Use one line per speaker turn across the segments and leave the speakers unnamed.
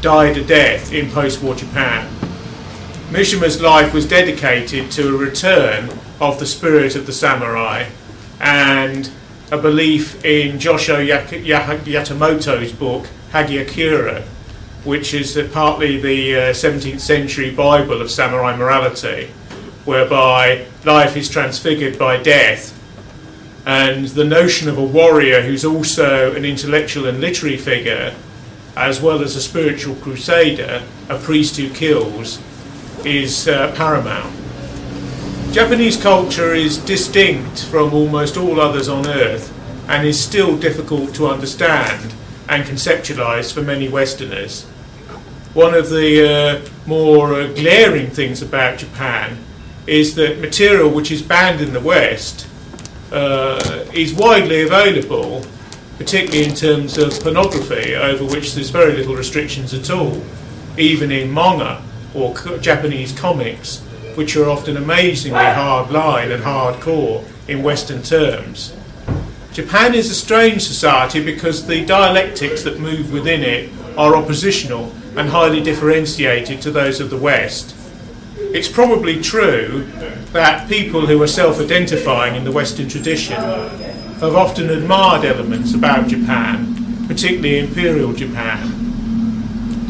died a death in post-war Japan. Mishima's life was dedicated to a return of the spirit of the samurai and a belief in Jocho Yamamoto's book Hagakure, which is partly the uh, 17th century Bible of samurai morality, whereby life is transfigured by death. And the notion of a warrior who's also an intellectual and literary figure, as well as a spiritual crusader, a priest who kills, is uh, paramount. Japanese culture is distinct from almost all others on earth and is still difficult to understand and conceptualize for many Westerners. One of the uh, more uh, glaring things about Japan is that material which is banned in the West uh, is widely available, particularly in terms of pornography, over which there's very little restrictions at all, even in manga or Japanese comics, which are often amazingly hard line and hardcore in Western terms. Japan is a strange society because the dialectics that move within it are oppositional and highly differentiated to those of the West. It's probably true that people who are self identifying in the Western tradition have often admired elements about Japan, particularly Imperial Japan,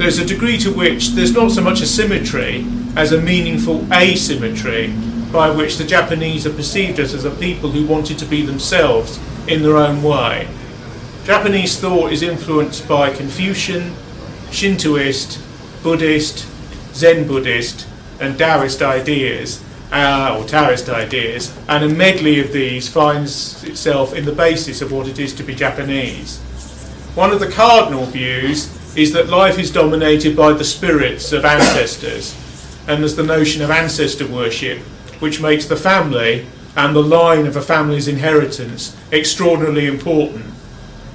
there's a degree to which there's not so much a symmetry as a meaningful asymmetry by which the Japanese are perceived as, as a people who wanted to be themselves in their own way. Japanese thought is influenced by Confucian, Shintoist, Buddhist, Zen Buddhist, and Taoist ideas, uh, or Taoist ideas, and a medley of these finds itself in the basis of what it is to be Japanese. One of the cardinal views is that life is dominated by the spirits of ancestors, and there's the notion of ancestor worship, which makes the family and the line of a family's inheritance extraordinarily important.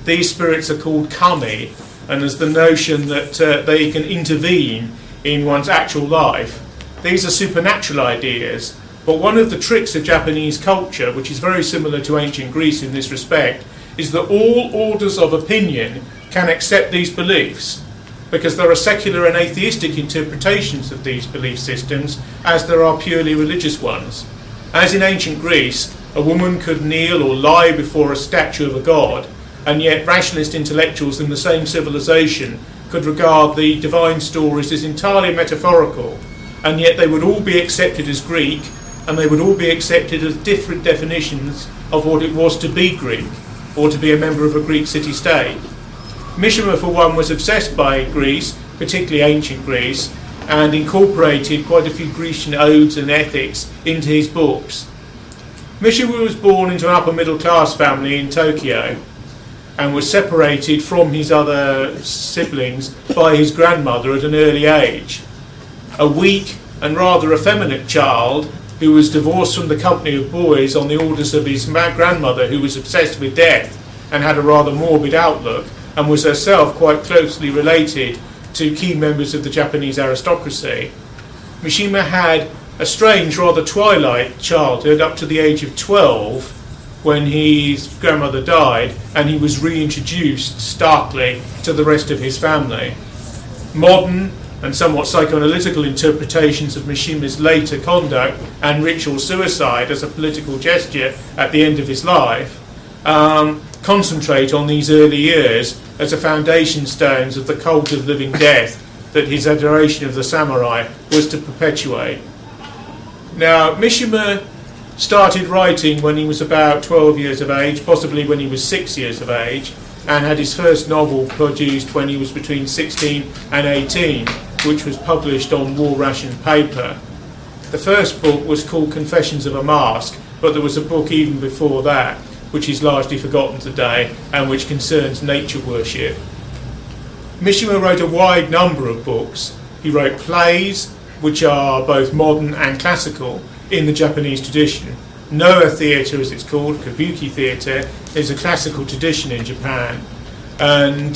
These spirits are called kami, and there's the notion that uh, they can intervene in one's actual life. These are supernatural ideas, but one of the tricks of Japanese culture, which is very similar to ancient Greece in this respect, is that all orders of opinion can accept these beliefs because there are secular and atheistic interpretations of these belief systems as there are purely religious ones. As in ancient Greece, a woman could kneel or lie before a statue of a god, and yet rationalist intellectuals in the same civilization could regard the divine stories as entirely metaphorical, and yet they would all be accepted as Greek, and they would all be accepted as different definitions of what it was to be Greek, or to be a member of a Greek city state. Mishima, for one, was obsessed by Greece, particularly ancient Greece, and incorporated quite a few Grecian odes and ethics into his books. Mishima was born into an upper middle class family in Tokyo and was separated from his other siblings by his grandmother at an early age. A weak and rather effeminate child who was divorced from the company of boys on the orders of his grandmother, who was obsessed with death and had a rather morbid outlook, and was herself quite closely related to key members of the Japanese aristocracy. Mishima had a strange, rather twilight childhood up to the age of 12 when his grandmother died and he was reintroduced starkly to the rest of his family. Modern and somewhat psychoanalytical interpretations of Mishima's later conduct and ritual suicide as a political gesture at the end of his life um, concentrate on these early years as the foundation stones of the cult of living death that his adoration of the samurai was to perpetuate. Now, Mishima started writing when he was about 12 years of age, possibly when he was 6 years of age, and had his first novel produced when he was between 16 and 18, which was published on war ration paper. The first book was called Confessions of a Mask, but there was a book even before that which is largely forgotten today and which concerns nature worship. Mishima wrote a wide number of books. He wrote plays, which are both modern and classical in the Japanese tradition. Noh theatre, as it's called, kabuki theatre, is a classical tradition in Japan. And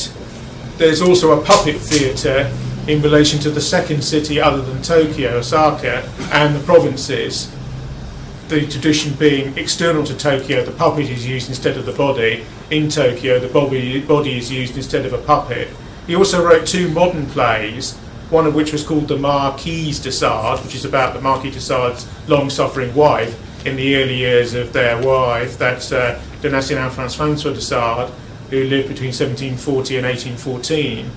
there's also a puppet theatre in relation to the second city other than Tokyo, Osaka, and the provinces the tradition being external to Tokyo, the puppet is used instead of the body. In Tokyo, the body, body is used instead of a puppet. He also wrote two modern plays, one of which was called The Marquise de Sade, which is about the Marquis de Sade's long suffering wife in the early years of their wife. That's uh, Donatien François de Sade, who lived between 1740 and 1814.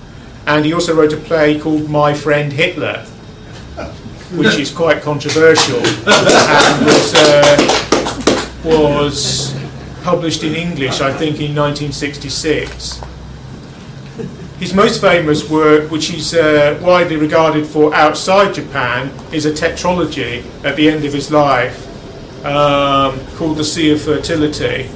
And he also wrote a play called My Friend Hitler, which is quite controversial and was, uh, was published in English, I think, in 1966. His most famous work, which is uh, widely regarded for outside Japan, is a tetralogy at the end of his life um, called The Sea of Fertility,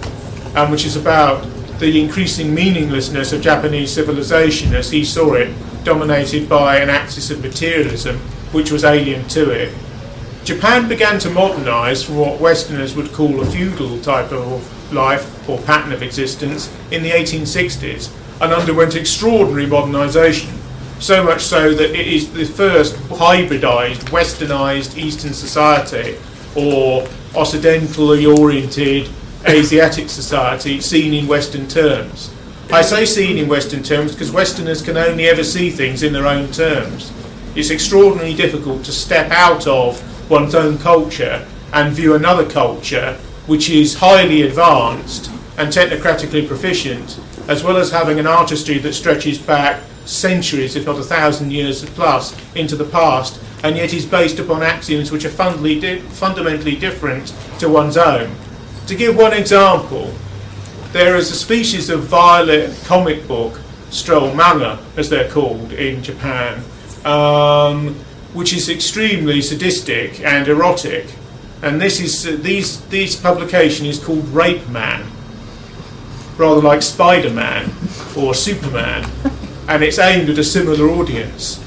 um, which is about the increasing meaninglessness of Japanese civilization as he saw it, dominated by an axis of materialism which was alien to it. Japan began to modernize from what Westerners would call a feudal type of life or pattern of existence in the 1860s and underwent extraordinary modernization. So much so that it is the first hybridized, westernized Eastern society or Occidentally oriented Asiatic society seen in Western terms. I say seen in Western terms because Westerners can only ever see things in their own terms. It's extraordinarily difficult to step out of one's own culture and view another culture which is highly advanced and technocratically proficient, as well as having an artistry that stretches back centuries, if not a thousand years plus, into the past, and yet is based upon axioms which are fundamentally, di- fundamentally different to one's own. To give one example, there is a species of violet comic book, stroll manga as they're called in Japan, um, which is extremely sadistic and erotic. And this is uh, these these publication is called Rape Man, rather like Spider Man or Superman, and it's aimed at a similar audience.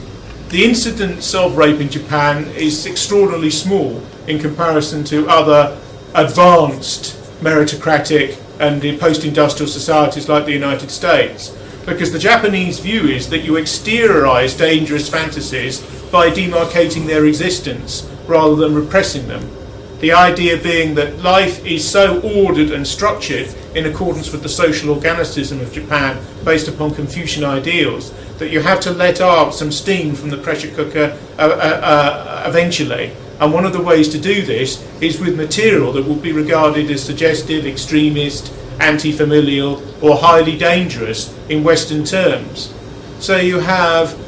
The incidence of rape in Japan is extraordinarily small in comparison to other advanced meritocratic and post-industrial societies like the United States because the Japanese view is that you exteriorize dangerous fantasies by demarcating their existence rather than repressing them. The idea being that life is so ordered and structured in accordance with the social organicism of Japan based upon Confucian ideals that you have to let out some steam from the pressure cooker uh, uh, uh, eventually. And one of the ways to do this is with material that would be regarded as suggestive, extremist, anti familial, or highly dangerous in Western terms. So you have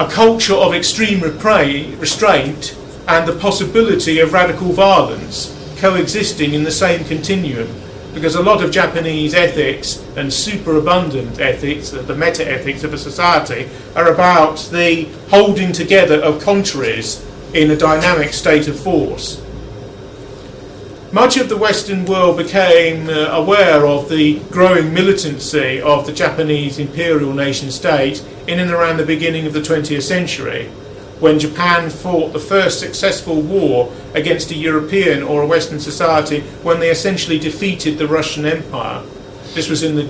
a culture of extreme repra- restraint and the possibility of radical violence coexisting in the same continuum. Because a lot of Japanese ethics and superabundant ethics, the meta ethics of a society, are about the holding together of contraries in a dynamic state of force. Much of the Western world became uh, aware of the growing militancy of the Japanese imperial nation state in and around the beginning of the 20th century, when Japan fought the first successful war against a European or a Western society when they essentially defeated the Russian Empire. This was in the,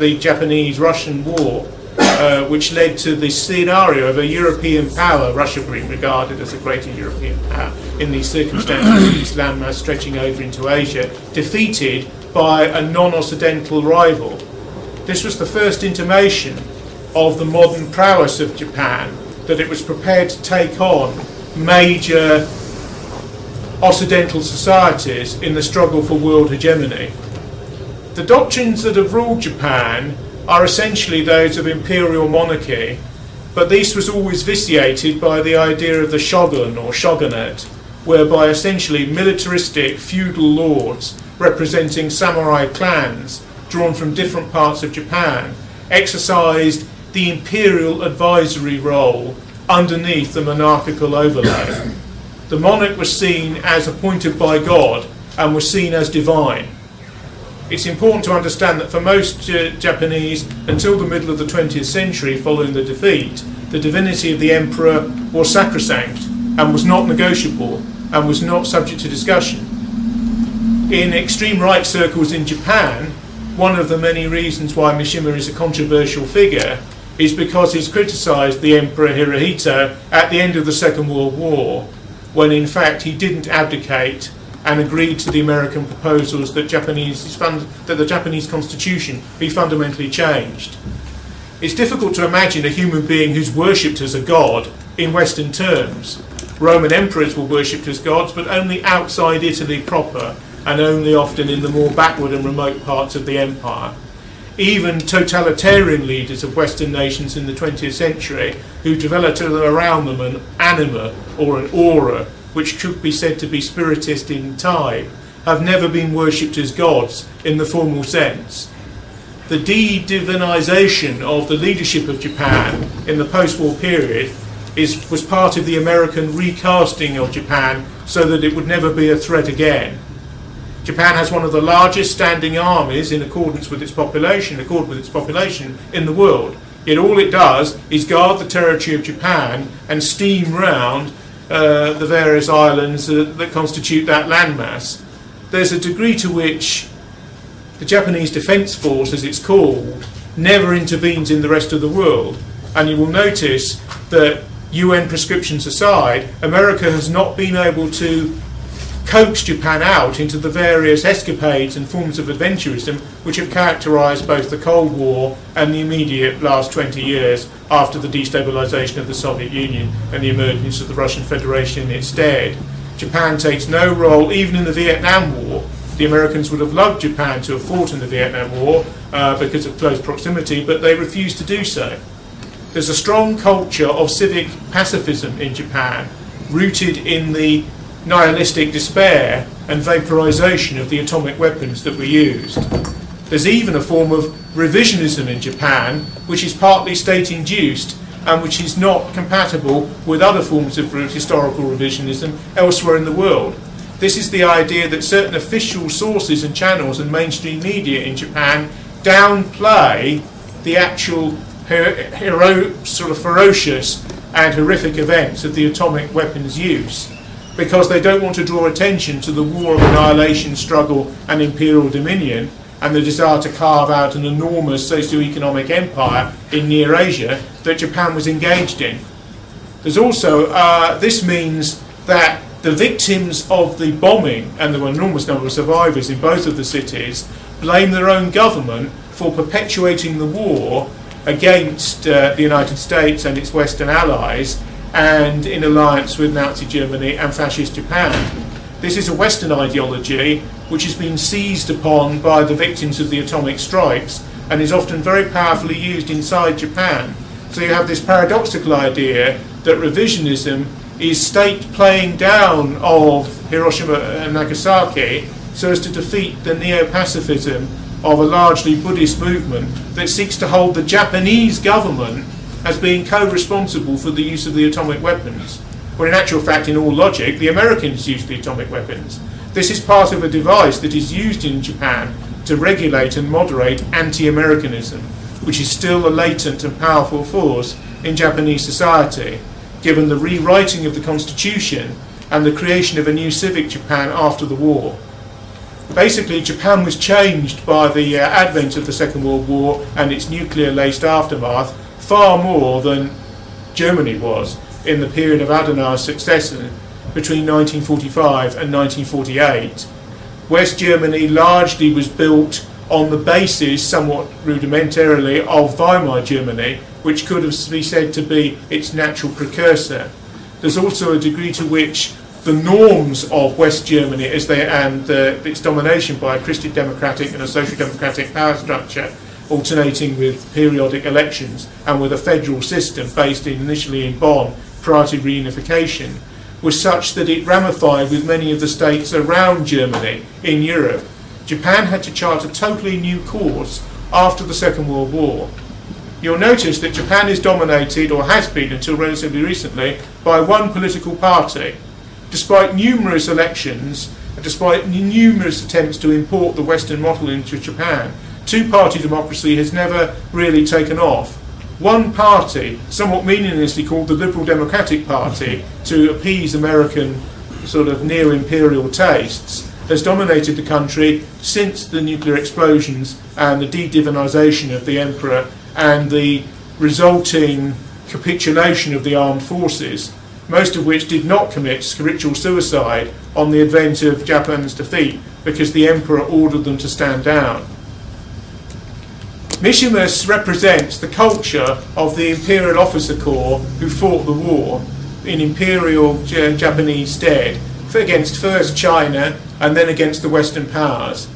the Japanese Russian War, uh, which led to the scenario of a European power, Russia being regarded as a greater European power in these circumstances its landmass stretching over into Asia, defeated by a non Occidental rival. This was the first intimation of the modern prowess of Japan, that it was prepared to take on major Occidental societies in the struggle for world hegemony. The doctrines that have ruled Japan are essentially those of imperial monarchy, but this was always vitiated by the idea of the shogun or shogunate, whereby essentially militaristic feudal lords representing samurai clans drawn from different parts of Japan exercised the imperial advisory role underneath the monarchical overlay. the monarch was seen as appointed by God and was seen as divine it's important to understand that for most uh, Japanese, until the middle of the 20th century following the defeat, the divinity of the emperor was sacrosanct and was not negotiable and was not subject to discussion. In extreme right circles in Japan, one of the many reasons why Mishima is a controversial figure is because he's criticised the Emperor Hirohito at the end of the Second World War, when in fact he didn't abdicate and agreed to the American proposals that Japanese that the Japanese constitution be fundamentally changed. It's difficult to imagine a human being who's worshipped as a god in Western terms. Roman emperors were worshipped as gods, but only outside Italy proper, and only often in the more backward and remote parts of the empire. Even totalitarian leaders of Western nations in the 20th century, who developed around them an anima or an aura, which could be said to be spiritist in type, have never been worshipped as gods in the formal sense. The de divinization of the leadership of Japan in the post war period is, was part of the American recasting of Japan so that it would never be a threat again. Japan has one of the largest standing armies in accordance with its population, according with its population in the world. Yet all it does is guard the territory of Japan and steam round uh, the various islands uh, that constitute that landmass. There's a degree to which the Japanese Defence Force, as it's called, never intervenes in the rest of the world. And you will notice that UN prescriptions aside, America has not been able to coax Japan out into the various escapades and forms of adventurism which have characterized both the Cold War and the immediate last 20 years after the destabilization of the Soviet Union and the emergence of the Russian Federation in its stead. Japan takes no role, even in the Vietnam War. The Americans would have loved Japan to have fought in the Vietnam War uh, because of close proximity, but they refused to do so. There's a strong culture of civic pacifism in Japan, rooted in the nihilistic despair and vaporization of the atomic weapons that were used. There's even a form of revisionism in Japan, which is partly state induced and which is not compatible with other forms of historical revisionism elsewhere in the world. This is the idea that certain official sources and channels and mainstream media in Japan downplay the actual hero, sort of ferocious and horrific events of the atomic weapons use because they don't want to draw attention to the war of annihilation struggle and imperial dominion and the desire to carve out an enormous socio-economic empire in near Asia that Japan was engaged in. There's also, uh, this means that the victims of the bombing, and there were an enormous number of survivors in both of the cities, blame their own government for perpetuating the war against uh, the United States and its Western allies and in alliance with Nazi Germany and Fascist Japan. This is a Western ideology which has been seized upon by the victims of the atomic strikes and is often very powerfully used inside Japan. So you have this paradoxical idea that revisionism is state playing down of Hiroshima and Nagasaki so as to defeat the neo pacifism of a largely Buddhist movement that seeks to hold the Japanese government as being co responsible for the use of the atomic weapons. When in actual fact, in all logic, the Americans used the atomic weapons. This is part of a device that is used in Japan to regulate and moderate anti Americanism, which is still a latent and powerful force in Japanese society, given the rewriting of the constitution and the creation of a new civic Japan after the war basically Japan was changed by the uh, advent of the Second World War and its nuclear laced aftermath far more than Germany was in the period of Adenauer's succession between 1945 and 1948. West Germany largely was built on the basis, somewhat rudimentarily, of Weimar Germany, which could have be said to be its natural precursor. There's also a degree to which the norms of West Germany as they, and uh, its domination by a Christian democratic and a social democratic power structure, alternating with periodic elections and with a federal system based in, initially in Bonn prior to reunification, was such that it ramified with many of the states around Germany in Europe. Japan had to chart a totally new course after the Second World War. You'll notice that Japan is dominated, or has been until relatively recently, by one political party despite numerous elections, despite numerous attempts to import the Western model into Japan, two party democracy has never really taken off. One party, somewhat meaninglessly called the Liberal Democratic Party, to appease American sort of neo imperial tastes, has dominated the country since the nuclear explosions and the de divinization of the emperor and the resulting capitulation of the armed forces most of which did not commit spiritual suicide on the advent of Japan's defeat because the emperor ordered them to stand down. Mishimus represents the culture of the imperial officer corps who fought the war in imperial J- Japanese stead against first China and then against the Western powers.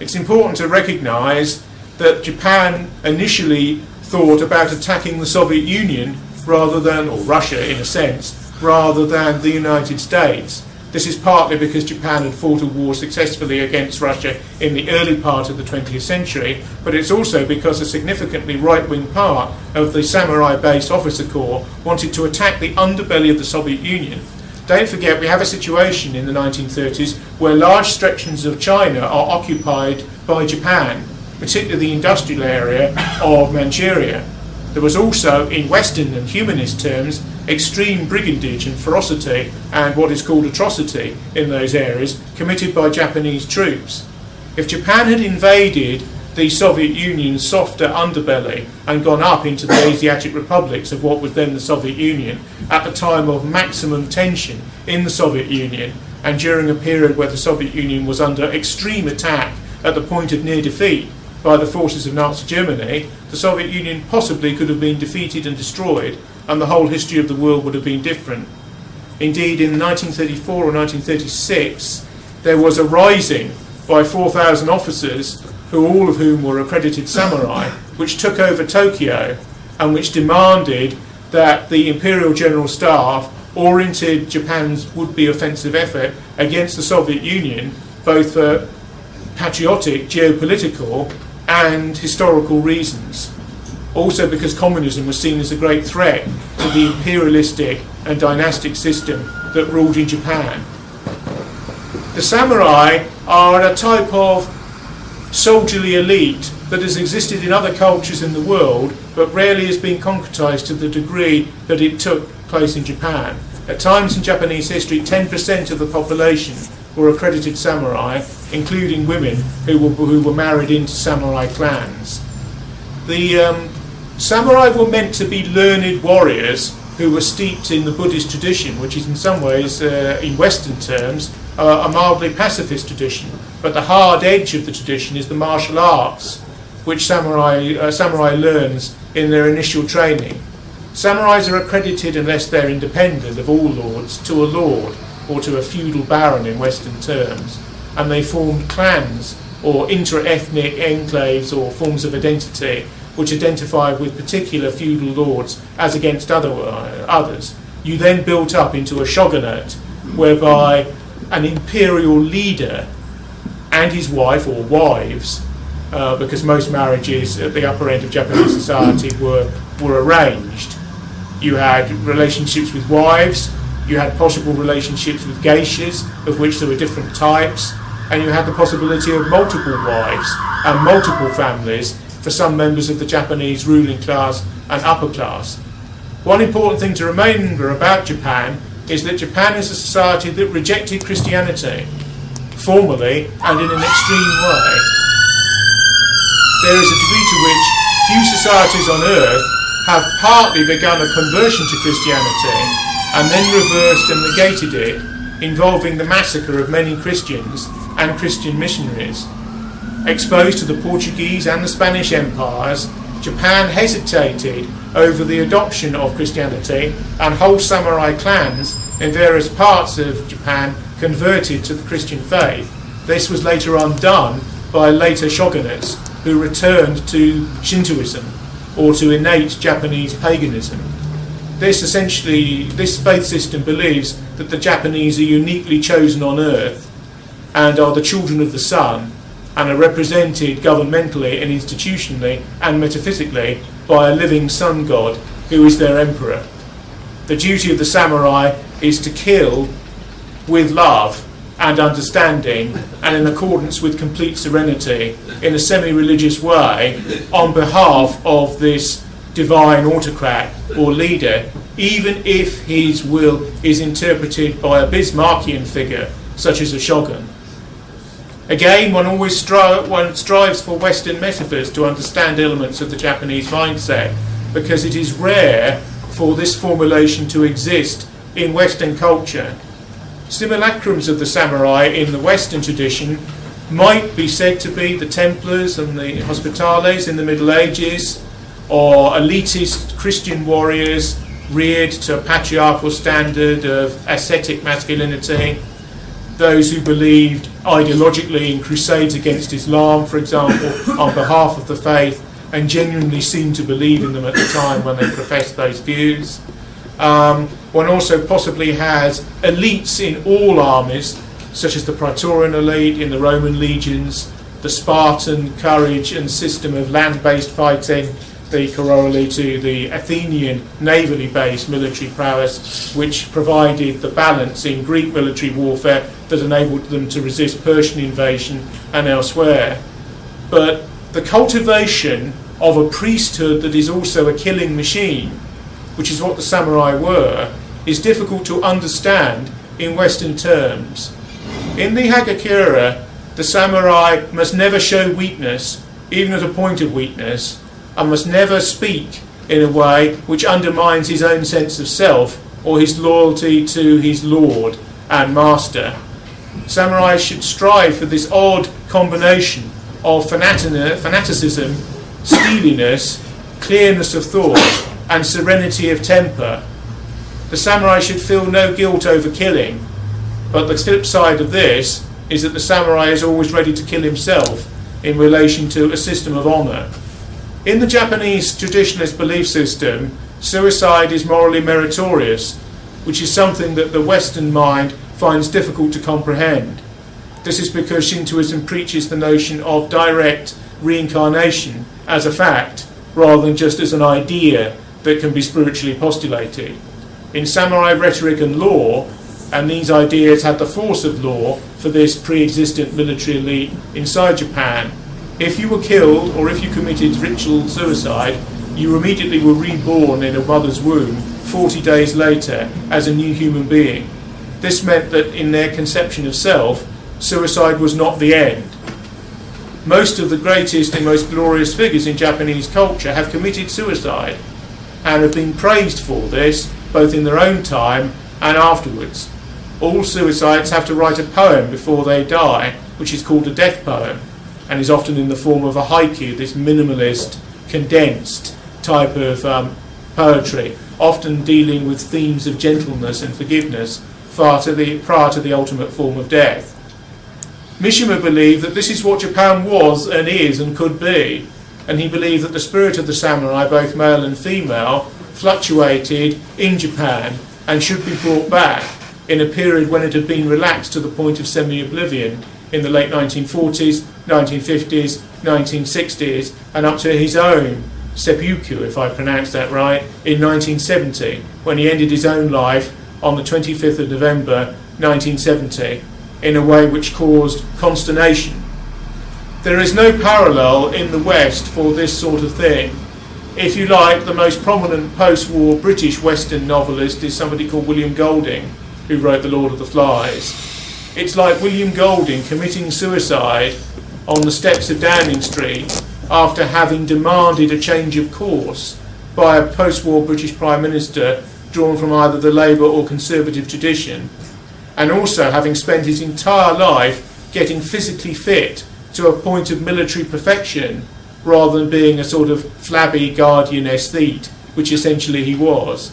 It's important to recognize that Japan initially thought about attacking the Soviet Union rather than, or Russia in a sense, rather than the United States. This is partly because Japan had fought a war successfully against Russia in the early part of the 20th century, but it's also because a significantly right wing part of the samurai based officer corps wanted to attack the underbelly of the Soviet Union. Don't forget, we have a situation in the 1930s where large stretches of China are occupied by Japan, particularly the industrial area of Manchuria. There was also, in Western and humanist terms, extreme brigandage and ferocity and what is called atrocity in those areas committed by Japanese troops. If Japan had invaded the Soviet Union's softer underbelly and gone up into the Asiatic republics of what was then the Soviet Union at the time of maximum tension in the Soviet Union and during a period where the Soviet Union was under extreme attack at the point of near defeat by the forces of Nazi Germany, the Soviet Union possibly could have been defeated and destroyed, and the whole history of the world would have been different. Indeed, in 1934 or 1936, there was a rising by 4,000 officers, who all of whom were accredited samurai, which took over Tokyo and which demanded that the Imperial General Staff oriented Japan's would-be offensive effort against the Soviet Union, both for patriotic, geopolitical, and historical reasons. Also, because communism was seen as a great threat to the imperialistic and dynastic system that ruled in Japan. The samurai are a type of soldierly elite that has existed in other cultures in the world, but rarely has been concretized to the degree that it took place in Japan. At times in Japanese history, 10% of the population were accredited samurai, including women who were, who were married into samurai clans. The um, samurai were meant to be learned warriors who were steeped in the Buddhist tradition, which is in some ways, uh, in Western terms, uh, a mildly pacifist tradition. But the hard edge of the tradition is the martial arts, which samurai, uh, samurai learns in their initial training. Samurais are accredited unless they're independent of all lords to a lord or to a feudal baron in Western terms, and they formed clans or intra-ethnic enclaves or forms of identity which identify with particular feudal lords as against other, uh, others. You then built up into a shogunate whereby an imperial leader and his wife or wives, uh, because most marriages at the upper end of Japanese society were, were arranged. You had relationships with wives, you had possible relationships with geishas, of which there were different types, and you had the possibility of multiple wives and multiple families for some members of the Japanese ruling class and upper class. One important thing to remember about Japan is that Japan is a society that rejected Christianity formally and in an extreme way. There is a degree to which few societies on earth have partly begun a conversion to Christianity and then reversed and negated it, involving the massacre of many Christians and Christian missionaries. Exposed to the Portuguese and the Spanish empires, Japan hesitated over the adoption of Christianity, and whole samurai clans in various parts of Japan converted to the Christian faith. This was later undone by later shogunates who returned to Shintoism or to innate Japanese paganism. This essentially, this faith system believes that the Japanese are uniquely chosen on earth and are the children of the sun and are represented governmentally and institutionally and metaphysically by a living sun god who is their emperor. The duty of the samurai is to kill with love and understanding and in accordance with complete serenity in a semi religious way on behalf of this divine autocrat or leader, even if his will is interpreted by a Bismarckian figure such as a shogun. Again, one always stri- one strives for Western metaphors to understand elements of the Japanese mindset because it is rare for this formulation to exist in Western culture. Simulacrums of the samurai in the Western tradition might be said to be the Templars and the Hospitallers in the Middle Ages, or elitist Christian warriors reared to a patriarchal standard of ascetic masculinity, those who believed ideologically in crusades against Islam, for example, on behalf of the faith, and genuinely seemed to believe in them at the time when they professed those views. Um, one also possibly has elites in all armies, such as the Praetorian elite in the Roman legions, the Spartan courage and system of land based fighting, the corollary to the Athenian navally based military prowess, which provided the balance in Greek military warfare that enabled them to resist Persian invasion and elsewhere. But the cultivation of a priesthood that is also a killing machine, which is what the samurai were, is difficult to understand in Western terms. In the Hagakure, the samurai must never show weakness, even at a point of weakness, and must never speak in a way which undermines his own sense of self or his loyalty to his lord and master. Samurai should strive for this odd combination of fanaticism, steeliness, clearness of thought, and serenity of temper. The samurai should feel no guilt over killing, but the flip side of this is that the samurai is always ready to kill himself in relation to a system of honour. In the Japanese traditionalist belief system, suicide is morally meritorious, which is something that the Western mind finds difficult to comprehend. This is because Shintoism preaches the notion of direct reincarnation as a fact, rather than just as an idea that can be spiritually postulated. In samurai rhetoric and law, and these ideas had the force of law for this pre existent military elite inside Japan, if you were killed or if you committed ritual suicide, you immediately were reborn in a mother's womb 40 days later as a new human being. This meant that in their conception of self, suicide was not the end. Most of the greatest and most glorious figures in Japanese culture have committed suicide and have been praised for this both in their own time and afterwards. All suicides have to write a poem before they die, which is called a death poem, and is often in the form of a haiku, this minimalist, condensed type of um, poetry, often dealing with themes of gentleness and forgiveness far to the, prior to the ultimate form of death. Mishima believed that this is what Japan was and is and could be, and he believed that the spirit of the samurai, both male and female, fluctuated in Japan and should be brought back in a period when it had been relaxed to the point of semi oblivion in the late 1940s, 1950s, 1960s, and up to his own seppuku, if I pronounced that right, in 1970, when he ended his own life on the 25th of November 1970 in a way which caused consternation. There is no parallel in the West for this sort of thing. If you like, the most prominent post war British Western novelist is somebody called William Golding, who wrote The Lord of the Flies. It's like William Golding committing suicide on the steps of Downing Street after having demanded a change of course by a post war British Prime Minister drawn from either the Labour or Conservative tradition, and also having spent his entire life getting physically fit to a point of military perfection rather than being a sort of flabby guardian aesthete, which essentially he was.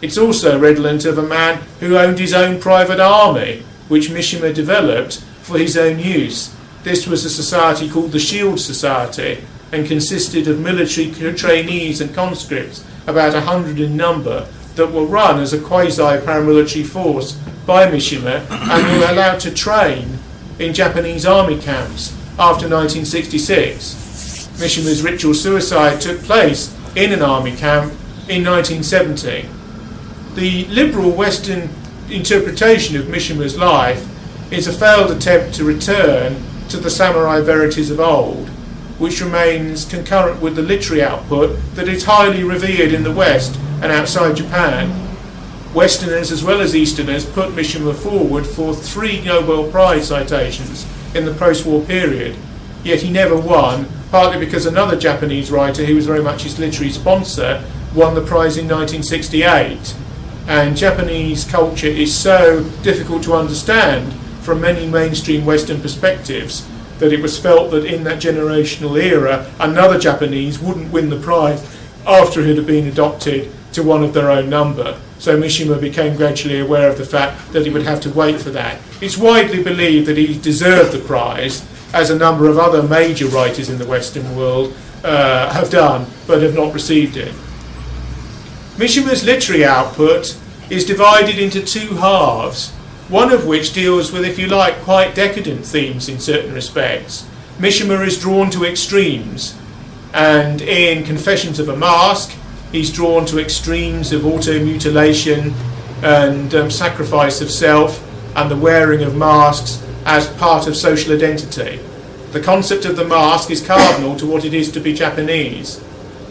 It's also redolent of a man who owned his own private army, which Mishima developed for his own use. This was a society called the Shield Society and consisted of military trainees and conscripts, about a hundred in number, that were run as a quasi paramilitary force by Mishima and were allowed to train in Japanese army camps after 1966. Mishima's ritual suicide took place in an army camp in 1970. The liberal Western interpretation of Mishima's life is a failed attempt to return to the samurai verities of old, which remains concurrent with the literary output that is highly revered in the West and outside Japan. Westerners as well as Easterners put Mishima forward for three Nobel Prize citations in the post war period, yet he never won, partly because another Japanese writer, who was very much his literary sponsor, won the prize in 1968. And Japanese culture is so difficult to understand from many mainstream Western perspectives that it was felt that in that generational era, another Japanese wouldn't win the prize after it had been adopted to one of their own number. So Mishima became gradually aware of the fact that he would have to wait for that. It's widely believed that he deserved the prize, as a number of other major writers in the Western world uh, have done, but have not received it. Mishima's literary output is divided into two halves, one of which deals with, if you like, quite decadent themes in certain respects. Mishima is drawn to extremes, and in Confessions of a Mask, he's drawn to extremes of auto-mutilation and um, sacrifice of self and the wearing of masks as part of social identity. The concept of the mask is cardinal to what it is to be Japanese.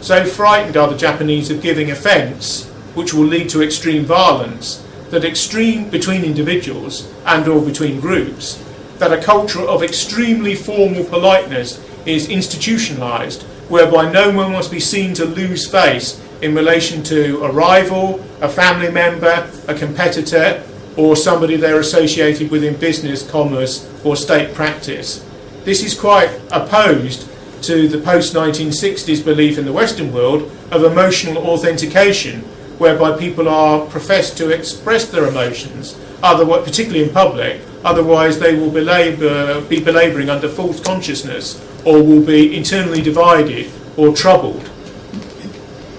So frightened are the Japanese of giving offence, which will lead to extreme violence, that extreme between individuals and or between groups, that a culture of extremely formal politeness is institutionalized, whereby no one must be seen to lose face in relation to a rival, a family member, a competitor, or somebody they're associated with in business, commerce, or state practice. This is quite opposed to the post 1960s belief in the Western world of emotional authentication, whereby people are professed to express their emotions, particularly in public, otherwise they will belabor, be belabouring under false consciousness or will be internally divided or troubled.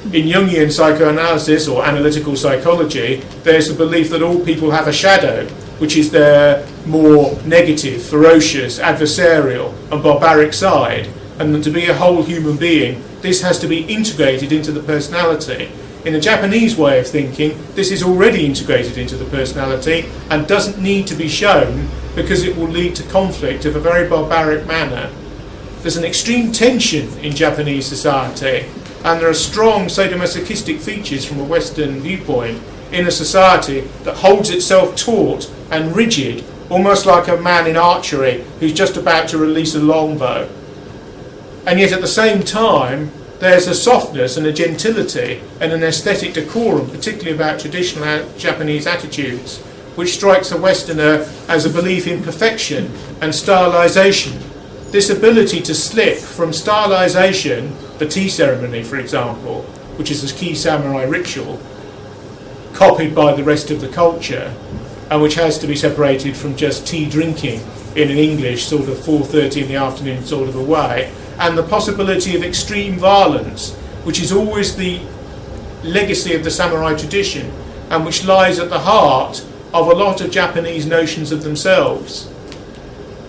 In Jungian psychoanalysis or analytical psychology, there's the belief that all people have a shadow, which is their more negative, ferocious, adversarial, and barbaric side, and to be a whole human being, this has to be integrated into the personality. In the Japanese way of thinking, this is already integrated into the personality and doesn't need to be shown because it will lead to conflict of a very barbaric manner. There's an extreme tension in Japanese society, and there are strong sadomasochistic features from a Western viewpoint in a society that holds itself taut and rigid, almost like a man in archery who's just about to release a longbow. And yet at the same time, there's a softness and a gentility and an aesthetic decorum, particularly about traditional Japanese attitudes, which strikes a Westerner as a belief in perfection and stylization. This ability to slip from stylization, the tea ceremony, for example, which is a key samurai ritual, copied by the rest of the culture, and which has to be separated from just tea drinking in an English sort of 4:30 in the afternoon sort of a way, and the possibility of extreme violence, which is always the legacy of the samurai tradition, and which lies at the heart of a lot of Japanese notions of themselves.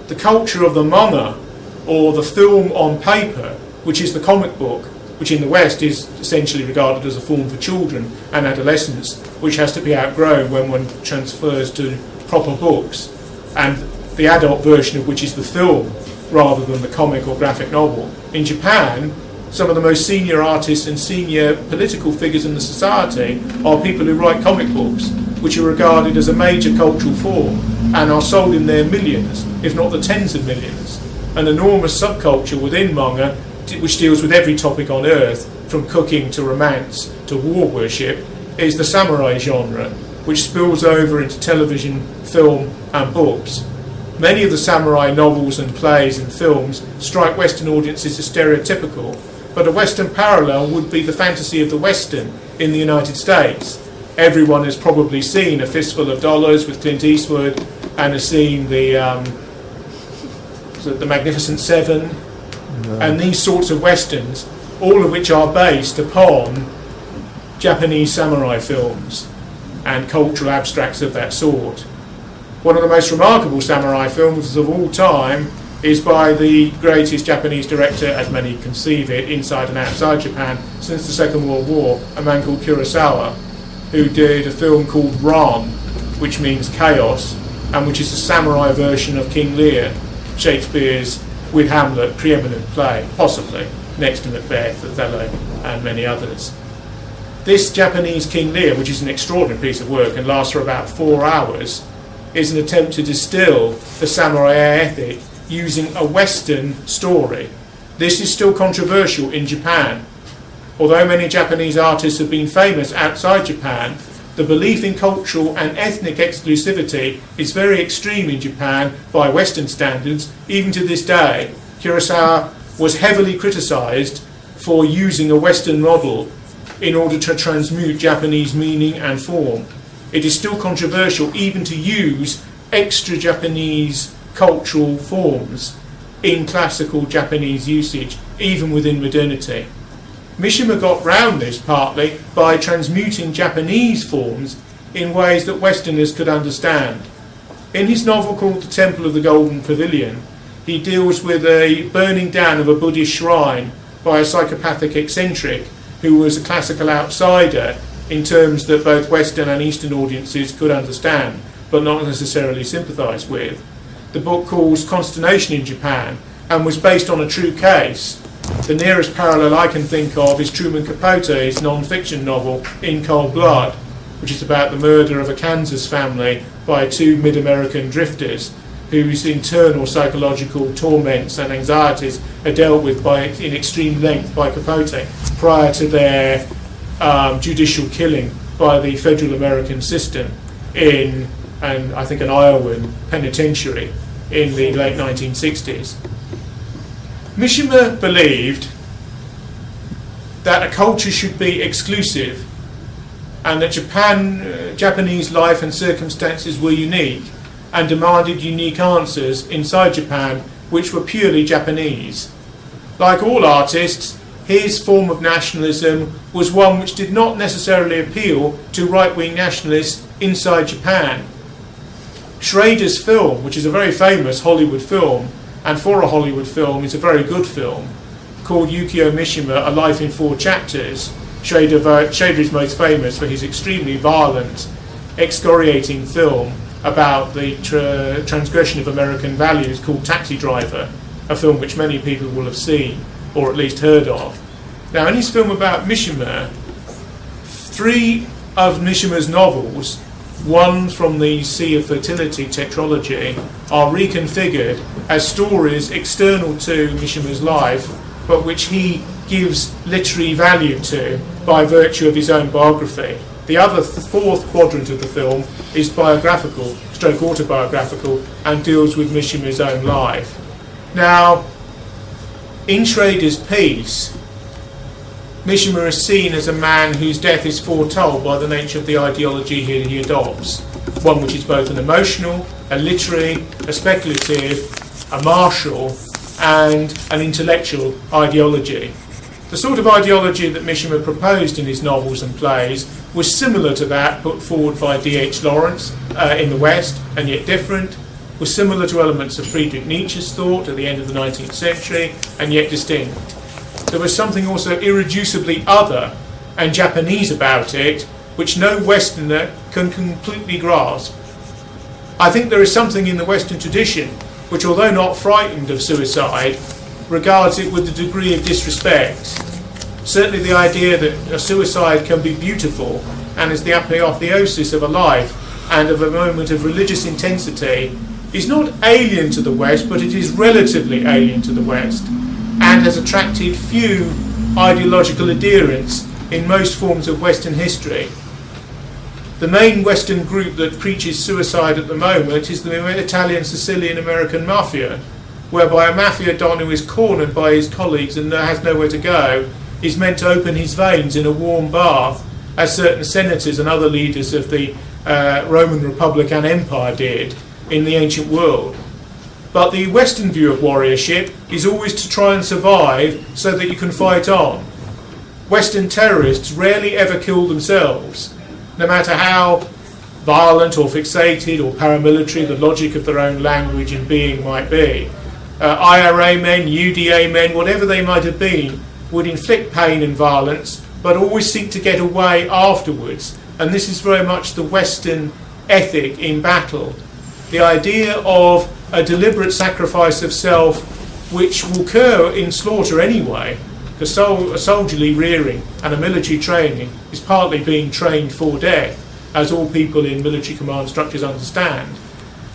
The culture of the manga, or the film on paper, which is the comic book, which in the West is essentially regarded as a form for children and adolescents, which has to be outgrown when one transfers to proper books, and the adult version of which is the film rather than the comic or graphic novel. In Japan, some of the most senior artists and senior political figures in the society are people who write comic books, which are regarded as a major cultural form and are sold in their millions, if not the tens of millions. An enormous subculture within manga which deals with every topic on earth, from cooking to romance to war worship, is the samurai genre, which spills over into television, film, and books. Many of the samurai novels and plays and films strike Western audiences as stereotypical, but a Western parallel would be the fantasy of the Western in the United States. Everyone has probably seen A Fistful of Dollars with Clint Eastwood and has seen the, um, the Magnificent Seven and these sorts of westerns, all of which are based upon Japanese samurai films and cultural abstracts of that sort. One of the most remarkable samurai films of all time is by the greatest Japanese director, as many conceive it, inside and outside Japan, since the Second World War, a man called Kurosawa, who did a film called Ran, which means chaos, and which is a samurai version of King Lear, Shakespeare's with Hamlet, preeminent play, possibly, next to Macbeth, Othello, and many others. This Japanese King Lear, which is an extraordinary piece of work and lasts for about four hours, is an attempt to distill the samurai ethic using a Western story. This is still controversial in Japan. Although many Japanese artists have been famous outside Japan, the belief in cultural and ethnic exclusivity is very extreme in Japan by Western standards, even to this day. Kurosawa was heavily criticized for using a Western model in order to transmute Japanese meaning and form. It is still controversial even to use extra Japanese cultural forms in classical Japanese usage, even within modernity. Mishima got round this partly by transmuting Japanese forms in ways that Westerners could understand. In his novel called The Temple of the Golden Pavilion, he deals with a burning down of a Buddhist shrine by a psychopathic eccentric who was a classical outsider in terms that both Western and Eastern audiences could understand, but not necessarily sympathise with. The book calls Consternation in Japan and was based on a true case. The nearest parallel I can think of is Truman Capote's non fiction novel In Cold Blood, which is about the murder of a Kansas family by two mid American drifters whose internal psychological torments and anxieties are dealt with by, in extreme length by Capote prior to their um, judicial killing by the federal American system in, and I think, an Iowan penitentiary in the late 1960s. Mishima believed that a culture should be exclusive and that Japan, uh, Japanese life and circumstances were unique and demanded unique answers inside Japan which were purely Japanese. Like all artists, his form of nationalism was one which did not necessarily appeal to right wing nationalists inside Japan. Schrader's film, which is a very famous Hollywood film, and for a Hollywood film it's a very good film, called Yukio Mishima, A Life in Four Chapters. Schrader, Schrader is most famous for his extremely violent, excoriating film about the tra- transgression of American values called Taxi Driver, a film which many people will have seen or at least heard of. Now, in his film about Mishima, three of Mishima's novels, one from the Sea of Fertility tetralogy, are reconfigured as stories external to Mishima's life, but which he gives literary value to by virtue of his own biography. The other th- fourth quadrant of the film is biographical, stroke autobiographical, and deals with Mishima's own life. Now, in Schrader's piece, Mishima is seen as a man whose death is foretold by the nature of the ideology he, he adopts, one which is both an emotional, a literary, a speculative, a martial, and an intellectual ideology. The sort of ideology that Mishima proposed in his novels and plays was similar to that put forward by D.H. Lawrence uh, in the West, and yet different, was similar to elements of Friedrich Nietzsche's thought at the end of the 19th century, and yet distinct. There was something also irreducibly other and Japanese about it, which no Westerner can completely grasp. I think there is something in the Western tradition which, although not frightened of suicide, regards it with a degree of disrespect. Certainly, the idea that a suicide can be beautiful and is the apotheosis of a life and of a moment of religious intensity is not alien to the West, but it is relatively alien to the West and has attracted few ideological adherents in most forms of Western history. The main Western group that preaches suicide at the moment is the Italian Sicilian American Mafia, whereby a mafia don who is cornered by his colleagues and has nowhere to go is meant to open his veins in a warm bath, as certain senators and other leaders of the uh, Roman Republic and Empire did in the ancient world. But the Western view of warriorship is always to try and survive so that you can fight on. Western terrorists rarely ever kill themselves, no matter how violent or fixated or paramilitary the logic of their own language and being might be. Uh, IRA men, UDA men, whatever they might have been, would inflict pain and violence, but always seek to get away afterwards. And this is very much the Western ethic in battle. The idea of a deliberate sacrifice of self, which will occur in slaughter anyway, because a soldierly rearing and a military training is partly being trained for death, as all people in military command structures understand.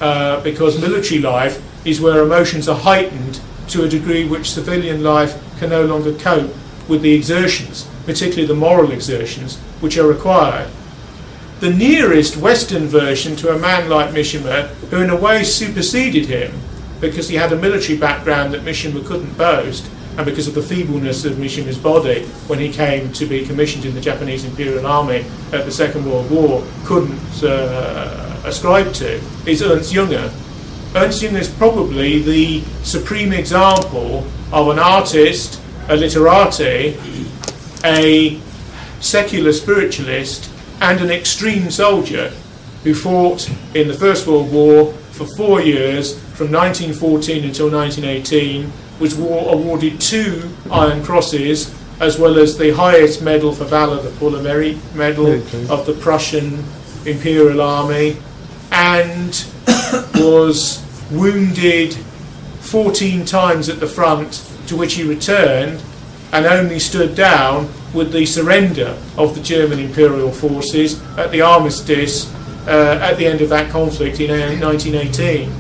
Uh, because military life is where emotions are heightened to a degree which civilian life can no longer cope with the exertions, particularly the moral exertions, which are required. The nearest Western version to a man like Mishima, who in a way superseded him because he had a military background that Mishima couldn't boast, and because of the feebleness of Mishima's body when he came to be commissioned in the Japanese Imperial Army at the Second World War, couldn't uh, ascribe to, is Ernst Junger. Ernst Junger is probably the supreme example of an artist, a literati, a secular spiritualist, and an extreme soldier who fought in the First World War for four years from 1914 until 1918, was war- awarded two Iron Crosses as well as the highest medal for valour, the Pour le Mérite Medal
Okay.
of the Prussian Imperial Army, and was wounded 14 times at the front, to which he returned and only stood down with the surrender of the German Imperial forces at the armistice uh, at the end of that conflict in uh, 1918.